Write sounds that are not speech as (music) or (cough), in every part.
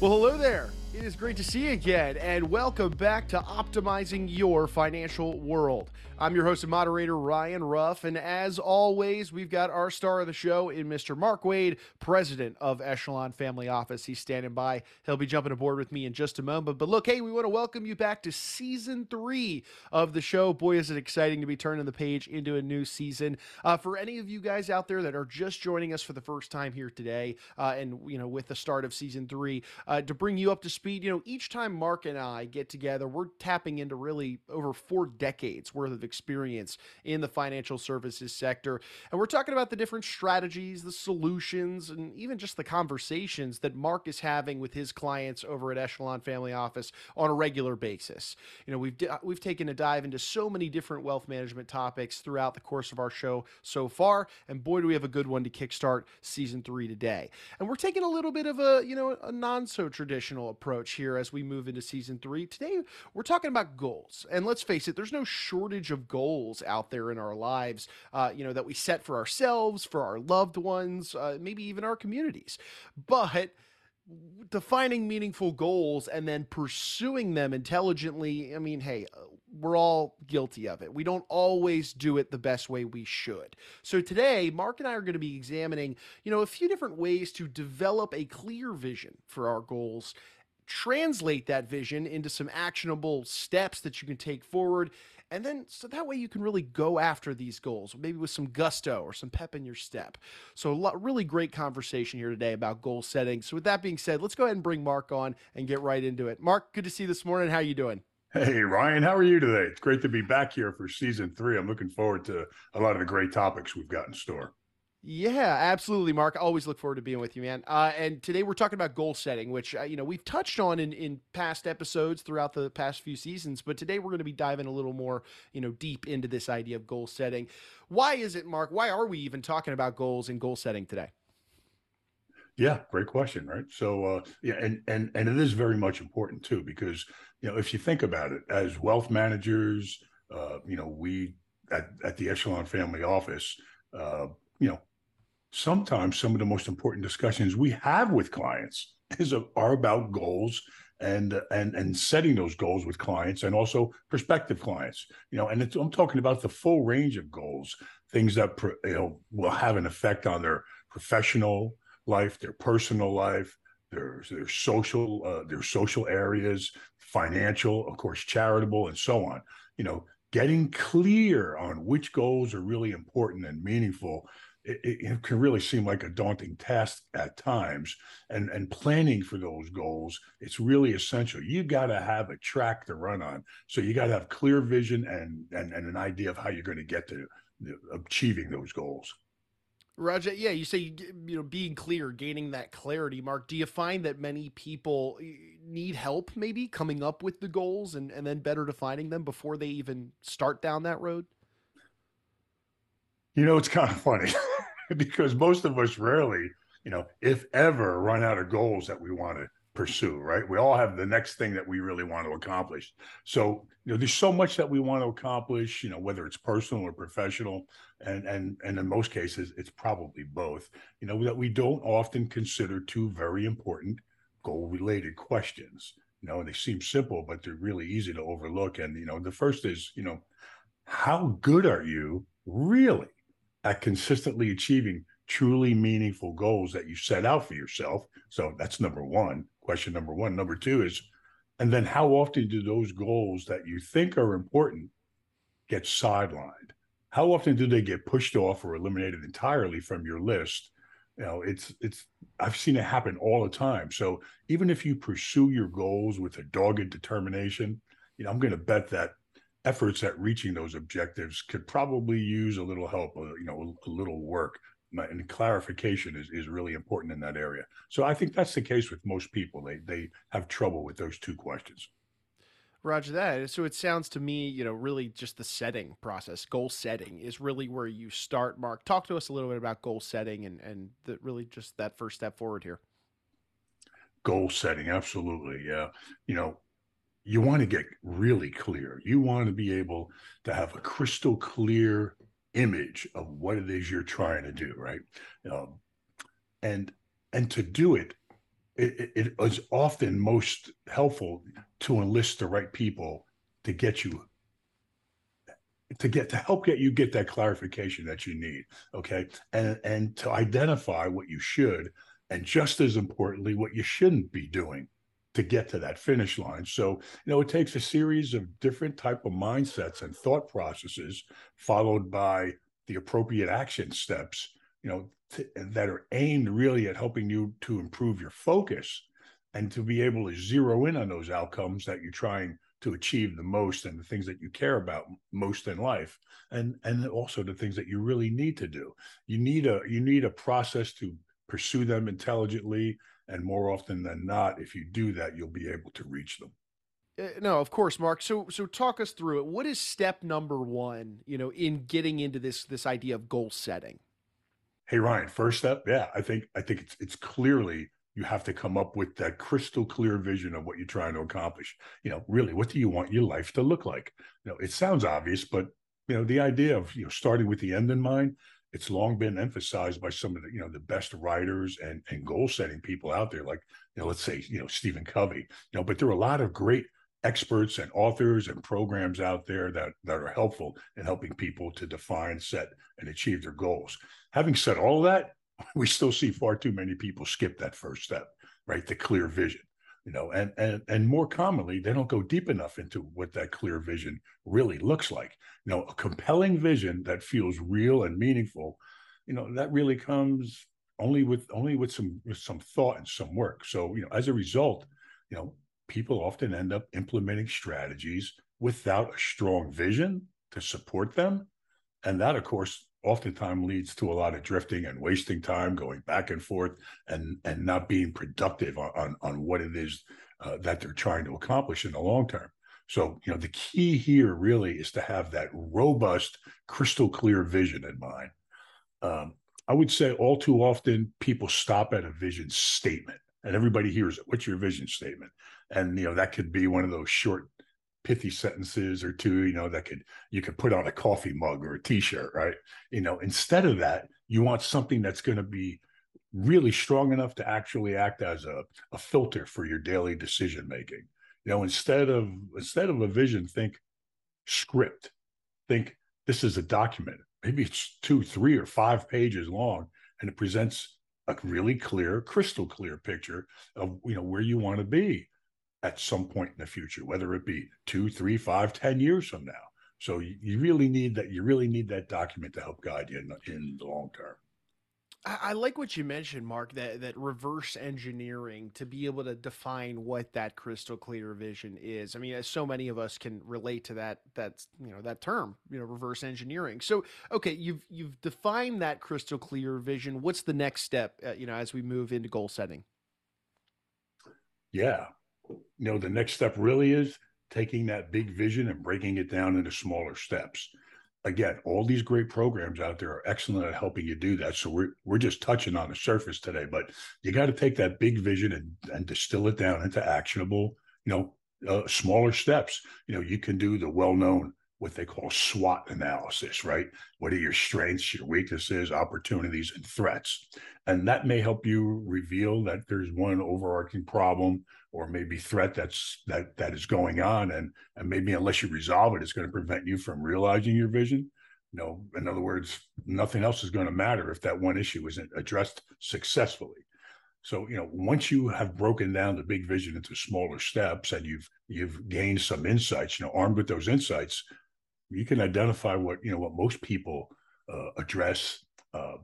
Well, hello there. It is great to see you again, and welcome back to Optimizing Your Financial World. I'm your host and moderator, Ryan Ruff, and as always, we've got our star of the show in Mr. Mark Wade, president of Echelon Family Office. He's standing by. He'll be jumping aboard with me in just a moment. But look, hey, we want to welcome you back to season three of the show. Boy, is it exciting to be turning the page into a new season. Uh, for any of you guys out there that are just joining us for the first time here today, uh, and you know, with the start of season three, uh, to bring you up to speed, you know, each time Mark and I get together, we're tapping into really over four decades worth of experience in the financial services sector. And we're talking about the different strategies, the solutions, and even just the conversations that Mark is having with his clients over at Echelon Family Office on a regular basis. You know, we've we've taken a dive into so many different wealth management topics throughout the course of our show so far, and boy do we have a good one to kickstart season 3 today. And we're taking a little bit of a, you know, a non so traditional approach here as we move into season three. Today, we're talking about goals. And let's face it, there's no shortage of goals out there in our lives, uh, you know, that we set for ourselves, for our loved ones, uh, maybe even our communities. But defining meaningful goals and then pursuing them intelligently i mean hey we're all guilty of it we don't always do it the best way we should so today mark and i are going to be examining you know a few different ways to develop a clear vision for our goals translate that vision into some actionable steps that you can take forward. And then, so that way you can really go after these goals, maybe with some gusto or some pep in your step. So, a lot, really great conversation here today about goal setting. So, with that being said, let's go ahead and bring Mark on and get right into it. Mark, good to see you this morning. How are you doing? Hey, Ryan, how are you today? It's great to be back here for season three. I'm looking forward to a lot of the great topics we've got in store. Yeah, absolutely, Mark. I always look forward to being with you, man. Uh, and today we're talking about goal setting, which uh, you know we've touched on in, in past episodes throughout the past few seasons. But today we're going to be diving a little more, you know, deep into this idea of goal setting. Why is it, Mark? Why are we even talking about goals and goal setting today? Yeah, great question, right? So, uh, yeah, and and and it is very much important too because you know if you think about it, as wealth managers, uh, you know, we at at the Echelon Family Office, uh, you know sometimes some of the most important discussions we have with clients is are about goals and and and setting those goals with clients and also prospective clients you know and i'm talking about the full range of goals things that you know will have an effect on their professional life their personal life their their social uh, their social areas financial of course charitable and so on. You know getting clear on which goals are really important and meaningful it, it, can really seem like a daunting task at times and and planning for those goals it's really essential you got to have a track to run on so you got to have clear vision and, and and an idea of how you're going to get to achieving those goals Roger, yeah, you say you know being clear, gaining that clarity. Mark, do you find that many people need help, maybe coming up with the goals and and then better defining them before they even start down that road? You know, it's kind of funny (laughs) (laughs) because most of us rarely, you know, if ever, run out of goals that we want to pursue, right? We all have the next thing that we really want to accomplish. So, you know, there's so much that we want to accomplish, you know, whether it's personal or professional, and and and in most cases, it's probably both. You know, that we don't often consider two very important goal-related questions. You know, they seem simple, but they're really easy to overlook. And you know, the first is, you know, how good are you really? At consistently achieving truly meaningful goals that you set out for yourself. So that's number one, question number one. Number two is, and then how often do those goals that you think are important get sidelined? How often do they get pushed off or eliminated entirely from your list? You know, it's it's I've seen it happen all the time. So even if you pursue your goals with a dogged determination, you know, I'm going to bet that efforts at reaching those objectives could probably use a little help, uh, you know, a, a little work. And clarification is, is really important in that area. So I think that's the case with most people. They they have trouble with those two questions. Roger that. So it sounds to me, you know, really just the setting process, goal setting is really where you start. Mark, talk to us a little bit about goal setting and and the, really just that first step forward here. Goal setting, absolutely. Yeah, you know, you want to get really clear. You want to be able to have a crystal clear image of what it is you're trying to do, right? Um, and and to do it, it, it is often most helpful to enlist the right people to get you to get to help get you get that clarification that you need okay and and to identify what you should and just as importantly what you shouldn't be doing to get to that finish line. So you know it takes a series of different type of mindsets and thought processes followed by the appropriate action steps you know to, that are aimed really at helping you to improve your focus and to be able to zero in on those outcomes that you're trying to achieve the most and the things that you care about most in life and and also the things that you really need to do. You need a you need a process to pursue them intelligently and more often than not if you do that you'll be able to reach them uh, no, of course, Mark. So, so talk us through it. What is step number one? You know, in getting into this this idea of goal setting. Hey, Ryan. First step, yeah, I think I think it's it's clearly you have to come up with that crystal clear vision of what you're trying to accomplish. You know, really, what do you want your life to look like? You know, it sounds obvious, but you know, the idea of you know starting with the end in mind, it's long been emphasized by some of the you know the best writers and and goal setting people out there, like you know, let's say you know Stephen Covey. You know, but there are a lot of great experts and authors and programs out there that that are helpful in helping people to define, set, and achieve their goals. Having said all that, (laughs) we still see far too many people skip that first step, right? The clear vision, you know, and and and more commonly, they don't go deep enough into what that clear vision really looks like. You know, a compelling vision that feels real and meaningful, you know, that really comes only with only with some with some thought and some work. So, you know, as a result, you know, people often end up implementing strategies without a strong vision to support them. And that, of course, oftentimes leads to a lot of drifting and wasting time going back and forth and and not being productive on on, on what it is uh, that they're trying to accomplish in the long term. So you know the key here really is to have that robust crystal clear vision in mind. Um, i would say all too often people stop at a vision statement and everybody hears it. What's your vision statement? And you know that could be one of those short pithy sentences or two, you know, that could you could put on a coffee mug or a t-shirt, right? You know, instead of that, you want something that's going to be really strong enough to actually act as a, a filter for your daily decision making. You know, instead of instead of a vision, think script. Think this is a document. Maybe it's two, three, or five pages long, and it presents a really clear, crystal clear picture of you know where you want to be at some point in the future, whether it be two, three, five, ten years from now. So you, you really need that. You really need that document to help guide you in, in the long term. I, like what you mentioned, Mark. That that reverse engineering to be able to define what that crystal clear vision is. I mean, so many of us can relate to that. That's you know that term. You know, reverse engineering. So, okay, you've you've defined that crystal clear vision. What's the next step? Uh, you know, as we move into goal setting. Yeah, you know, the next step really is taking that big vision and breaking it down into smaller steps. Again, all these great programs out there are excellent at helping you do that. So we're we're just touching on the surface today, but you got to take that big vision and, and distill it down into actionable, you know, uh, smaller steps. You know, you can do the well-known what they call SWOT analysis, right? What are your strengths, your weaknesses, opportunities, and threats? And that may help you reveal that there's one overarching problem or maybe threat that's that that is going on, and and maybe unless you resolve it, it's going to prevent you from realizing your vision. You know, in other words, nothing else is going to matter if that one issue isn't addressed successfully. So, you know, once you have broken down the big vision into smaller steps and you've you've gained some insights, you know, armed with those insights, you can identify what you know what most people uh, address uh,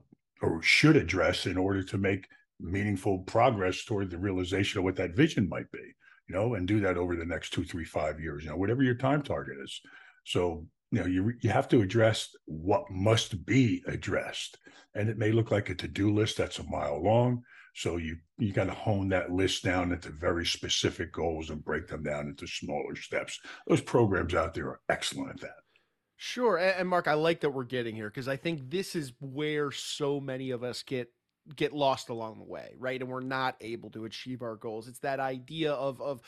or should address in order to make meaningful progress toward the realization of what that vision might be you know and do that over the next two three five years you know whatever your time target is. So you know you you have to address what must be addressed and it may look like a to-do list that's a mile long. So you you got to hone that list down into very specific goals and break them down into smaller steps. Those programs out there are excellent at that Sure. And, Mark, I like that we're getting here because I think this is where so many of us get get lost along the way, right? And we're not able to achieve our goals. It's that idea of of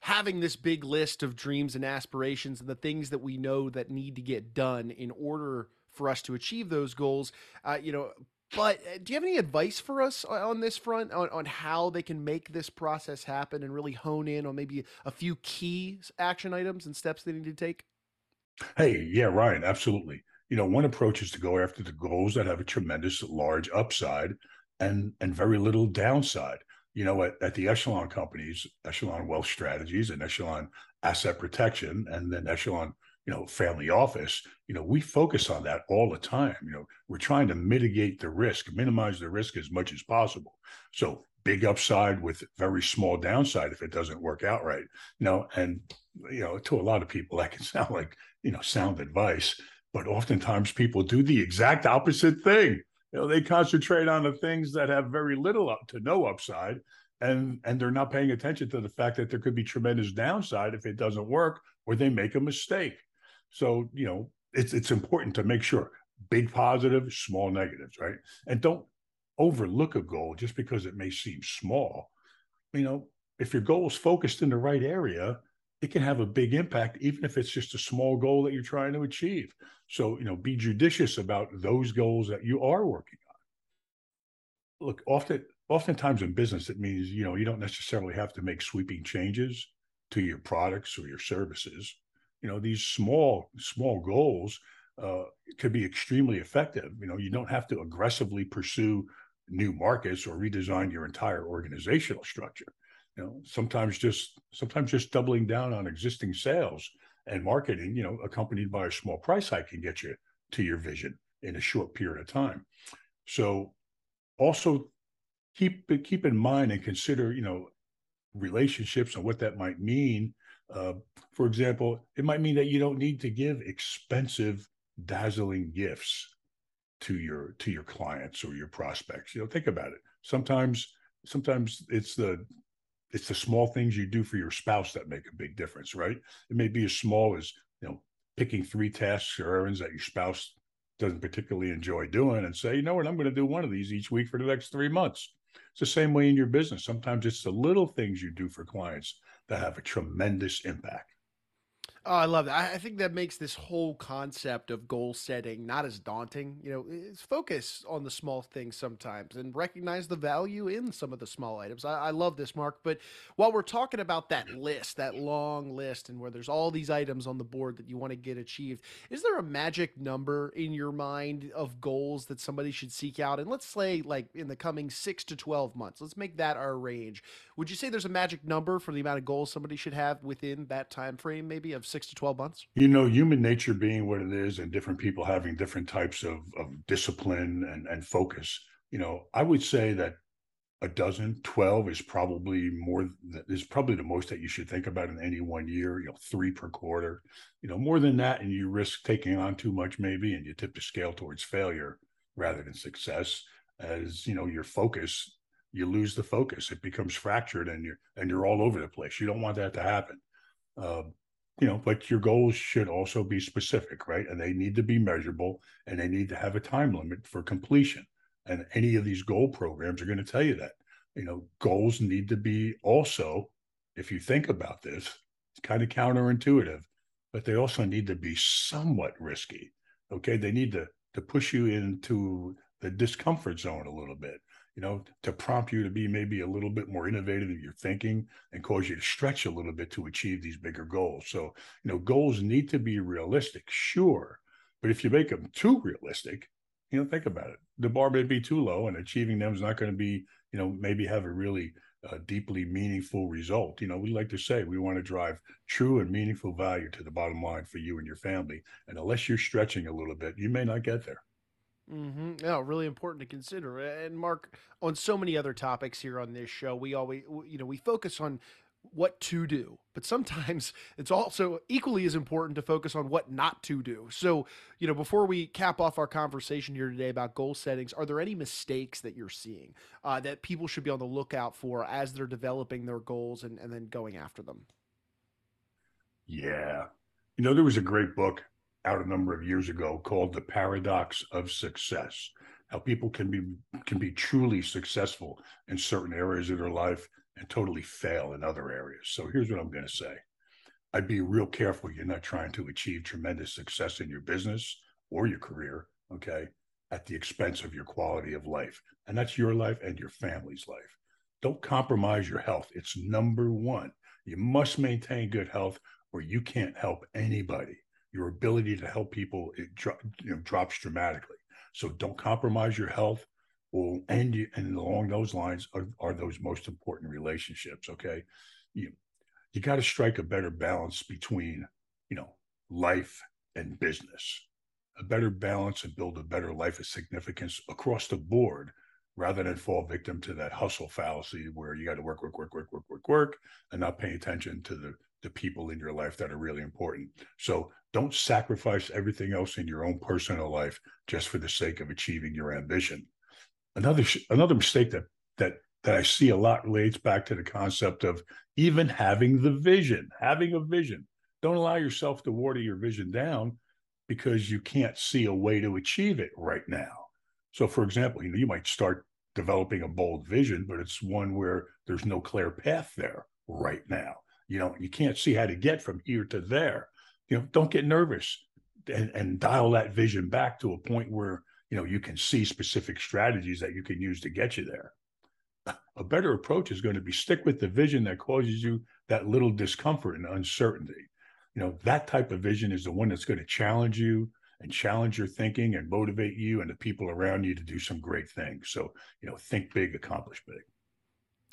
having this big list of dreams and aspirations and the things that we know that need to get done in order for us to achieve those goals. Uh, you know, But uh, do you have any advice for us on this front on, on how they can make this process happen and really hone in on maybe a few key action items and steps they need to take? Hey, yeah, Ryan, absolutely. You know, one approach is to go after the goals that have a tremendous large upside and and very little downside. You know, at, at the Echelon companies, Echelon Wealth Strategies and Echelon Asset Protection, and then Echelon you know, family office, you know, we focus on that all the time. You know, we're trying to mitigate the risk, minimize the risk as much as possible. So big upside with very small downside if it doesn't work out right. You know, and you know, to a lot of people that can sound like, you know, sound advice, but oftentimes people do the exact opposite thing. You know, they concentrate on the things that have very little up to no upside and and they're not paying attention to the fact that there could be tremendous downside if it doesn't work or they make a mistake so, you know, it's it's important to make sure big positives, small negatives, right? And don't overlook a goal just because it may seem small. You know, if your goal is focused in the right area, it can have a big impact, even if it's just a small goal that you're trying to achieve. So, you know, be judicious about those goals that you are working on. Look, often, oftentimes in business, it means, you know, you don't necessarily have to make sweeping changes to your products or your services you know these small small goals uh, could be extremely effective you know you don't have to aggressively pursue new markets or redesign your entire organizational structure. You know sometimes just sometimes just doubling down on existing sales and marketing you know accompanied by a small price hike can get you to your vision in a short period of time. So also keep keep in mind and consider you know relationships and what that might mean. Uh, for example, it might mean that you don't need to give expensive, dazzling gifts to your to your clients or your prospects. You know, think about it. Sometimes, sometimes it's the it's the small things you do for your spouse that make a big difference, right? It may be as small as you know picking three tasks or errands that your spouse doesn't particularly enjoy doing, and say, you know what, I'm going to do one of these each week for the next three months. It's the same way in your business. Sometimes it's the little things you do for clients that have a tremendous impact. Oh, I love that. I, think that makes this whole concept of goal setting not as daunting. You know, it's focus on the small things sometimes and recognize the value in some of the small items. I, I love this, Mark. But while we're talking about that list, that long list, and where there's all these items on the board that you want to get achieved, is there a magic number in your mind of goals that somebody should seek out? And let's say, like in the coming six to 12 months, let's make that our range. Would you say there's a magic number for the amount of goals somebody should have within that time frame, maybe of six to 12 months? You know, human nature being what it is and different people having different types of, of discipline and, and focus, you know, I would say that a dozen, 12 is probably more, is probably the most that you should think about in any one year, you know, three per quarter. You know, more than that, and you risk taking on too much maybe, and you tip the scale towards failure rather than success as, you know, your focus you lose the focus. It becomes fractured, and you're and you're all over the place. You don't want that to happen. Uh, you know, but your goals should also be specific, right? And they need to be measurable, and they need to have a time limit for completion. And any of these goal programs are going to tell you that. You know, goals need to be also, if you think about this, it's kind of counterintuitive, but they also need to be somewhat risky. Okay, they need to to push you into the discomfort zone a little bit you know, to prompt you to be maybe a little bit more innovative in your thinking and cause you to stretch a little bit to achieve these bigger goals. So, you know, goals need to be realistic, sure. But if you make them too realistic, you know, think about it. The bar may be too low and achieving them is not going to be, you know, maybe have a really uh, deeply meaningful result. You know, we like to say we want to drive true and meaningful value to the bottom line for you and your family. And unless you're stretching a little bit, you may not get there. Mm-hmm. Yeah, really important to consider. And Mark, on so many other topics here on this show, we always, you know, we focus on what to do, but sometimes (laughs) it's also equally as important to focus on what not to do. So, you know, before we cap off our conversation here today about goal settings, are there any mistakes that you're seeing uh, that people should be on the lookout for as they're developing their goals and, and then going after them? Yeah. You know, there was a great book out a number of years ago called the paradox of success how people can be can be truly successful in certain areas of their life and totally fail in other areas so here's what i'm going to say i'd be real careful you're not trying to achieve tremendous success in your business or your career okay at the expense of your quality of life. And that's your life and your family's life. Don't compromise your health. It's number one. You must maintain good health or you can't help anybody. Your ability to help people it dro- you know, drops dramatically. So don't compromise your health. Well, and you, and along those lines are, are those most important relationships. Okay, you you got to strike a better balance between you know life and business, a better balance and build a better life of significance across the board rather than fall victim to that hustle fallacy where you got to work, work, work, work, work, work, work, and not pay attention to the the people in your life that are really important. So don't sacrifice everything else in your own personal life just for the sake of achieving your ambition. Another another mistake that that that I see a lot relates back to the concept of even having the vision, having a vision. Don't allow yourself to water your vision down because you can't see a way to achieve it right now. So, for example, you know, you might start developing a bold vision, but it's one where there's no clear path there right now. You know, you can't see how to get from here to there. You know, don't get nervous and, and dial that vision back to a point where, you know, you can see specific strategies that you can use to get you there. A better approach is going to be stick with the vision that causes you that little discomfort and uncertainty. You know, that type of vision is the one that's going to challenge you and challenge your thinking and motivate you and the people around you to do some great things. So, you know, think big, accomplish big.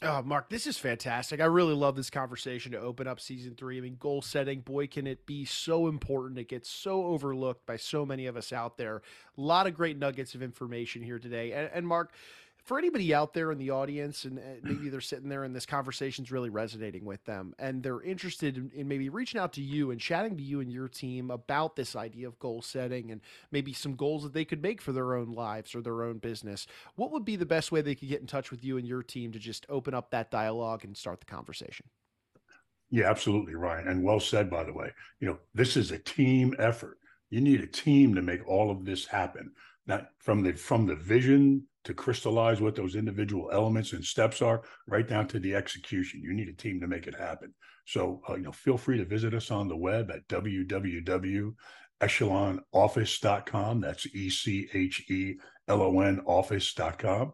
Oh, Mark, this is fantastic. I really love this conversation to open up season three. I mean, goal setting, boy, can it be so important. It gets so overlooked by so many of us out there. A lot of great nuggets of information here today. And, and Mark, for anybody out there in the audience and uh, maybe they're sitting there and this conversation's really resonating with them and they're interested in, in, maybe reaching out to you and chatting to you and your team about this idea of goal setting and maybe some goals that they could make for their own lives or their own business what would be the best way they could get in touch with you and your team to just open up that dialogue and start the conversation? Yeah absolutely ryan and well said by the way. You know this is a team effort. You need a team to make all of this happen not from the from the vision to crystallize what those individual elements and steps are right down to the execution. You need a team to make it happen. So uh, you know feel free to visit us on the web at www.echelonoffice.com that's e-c-h-e-l-o-n office.com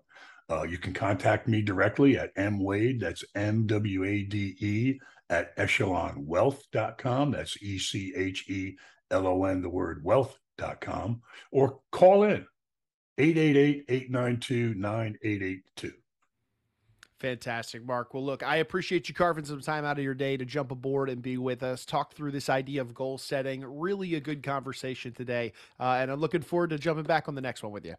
uh, you can contact me directly at mwade that's m-w-a-d-e at echelonwealth.com that's e-c-h-e-l-o-n the word wealth.com or call in 888-892-9882. Fantastic, Mark. Well, look, I appreciate you carving some time out of your day to jump aboard and be with us, talk through this idea of goal setting. Really a good conversation today. Uh, and I'm looking forward to jumping back on the next one with you.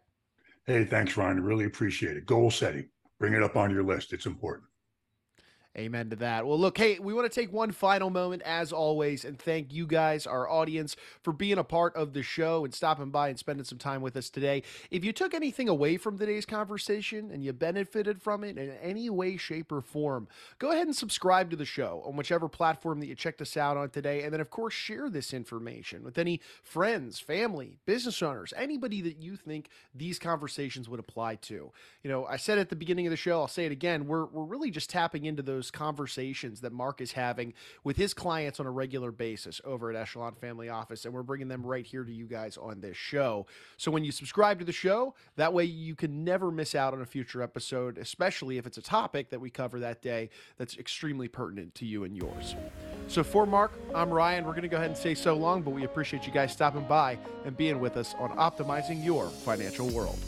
Hey, thanks, Ryan. I really appreciate it. Goal setting. Bring it up on your list. It's important. Amen to that. Well, look, hey, we want to take one final moment, as always, and thank you guys, our audience, for being a part of the show and stopping by and spending some time with us today. If you took anything away from today's conversation and you benefited from it in any way, shape, or form, go ahead and subscribe to the show on whichever platform that you checked us out on today. And then, of course, share this information with any friends, family, business owners, anybody that you think these conversations would apply to. You know, I said at the beginning of the show, I'll say it again, we're, we're really just tapping into those those conversations that Mark is having with his clients on a regular basis over at Echelon Family Office. And we're bringing them right here to you guys on this show. So when you subscribe to the show, that way you can never miss out on a future episode, especially if it's a topic that we cover that day that's extremely pertinent to you and yours. So for Mark, I'm Ryan. We're going to go ahead and say so long, but we appreciate you guys stopping by and being with us on optimizing your financial world.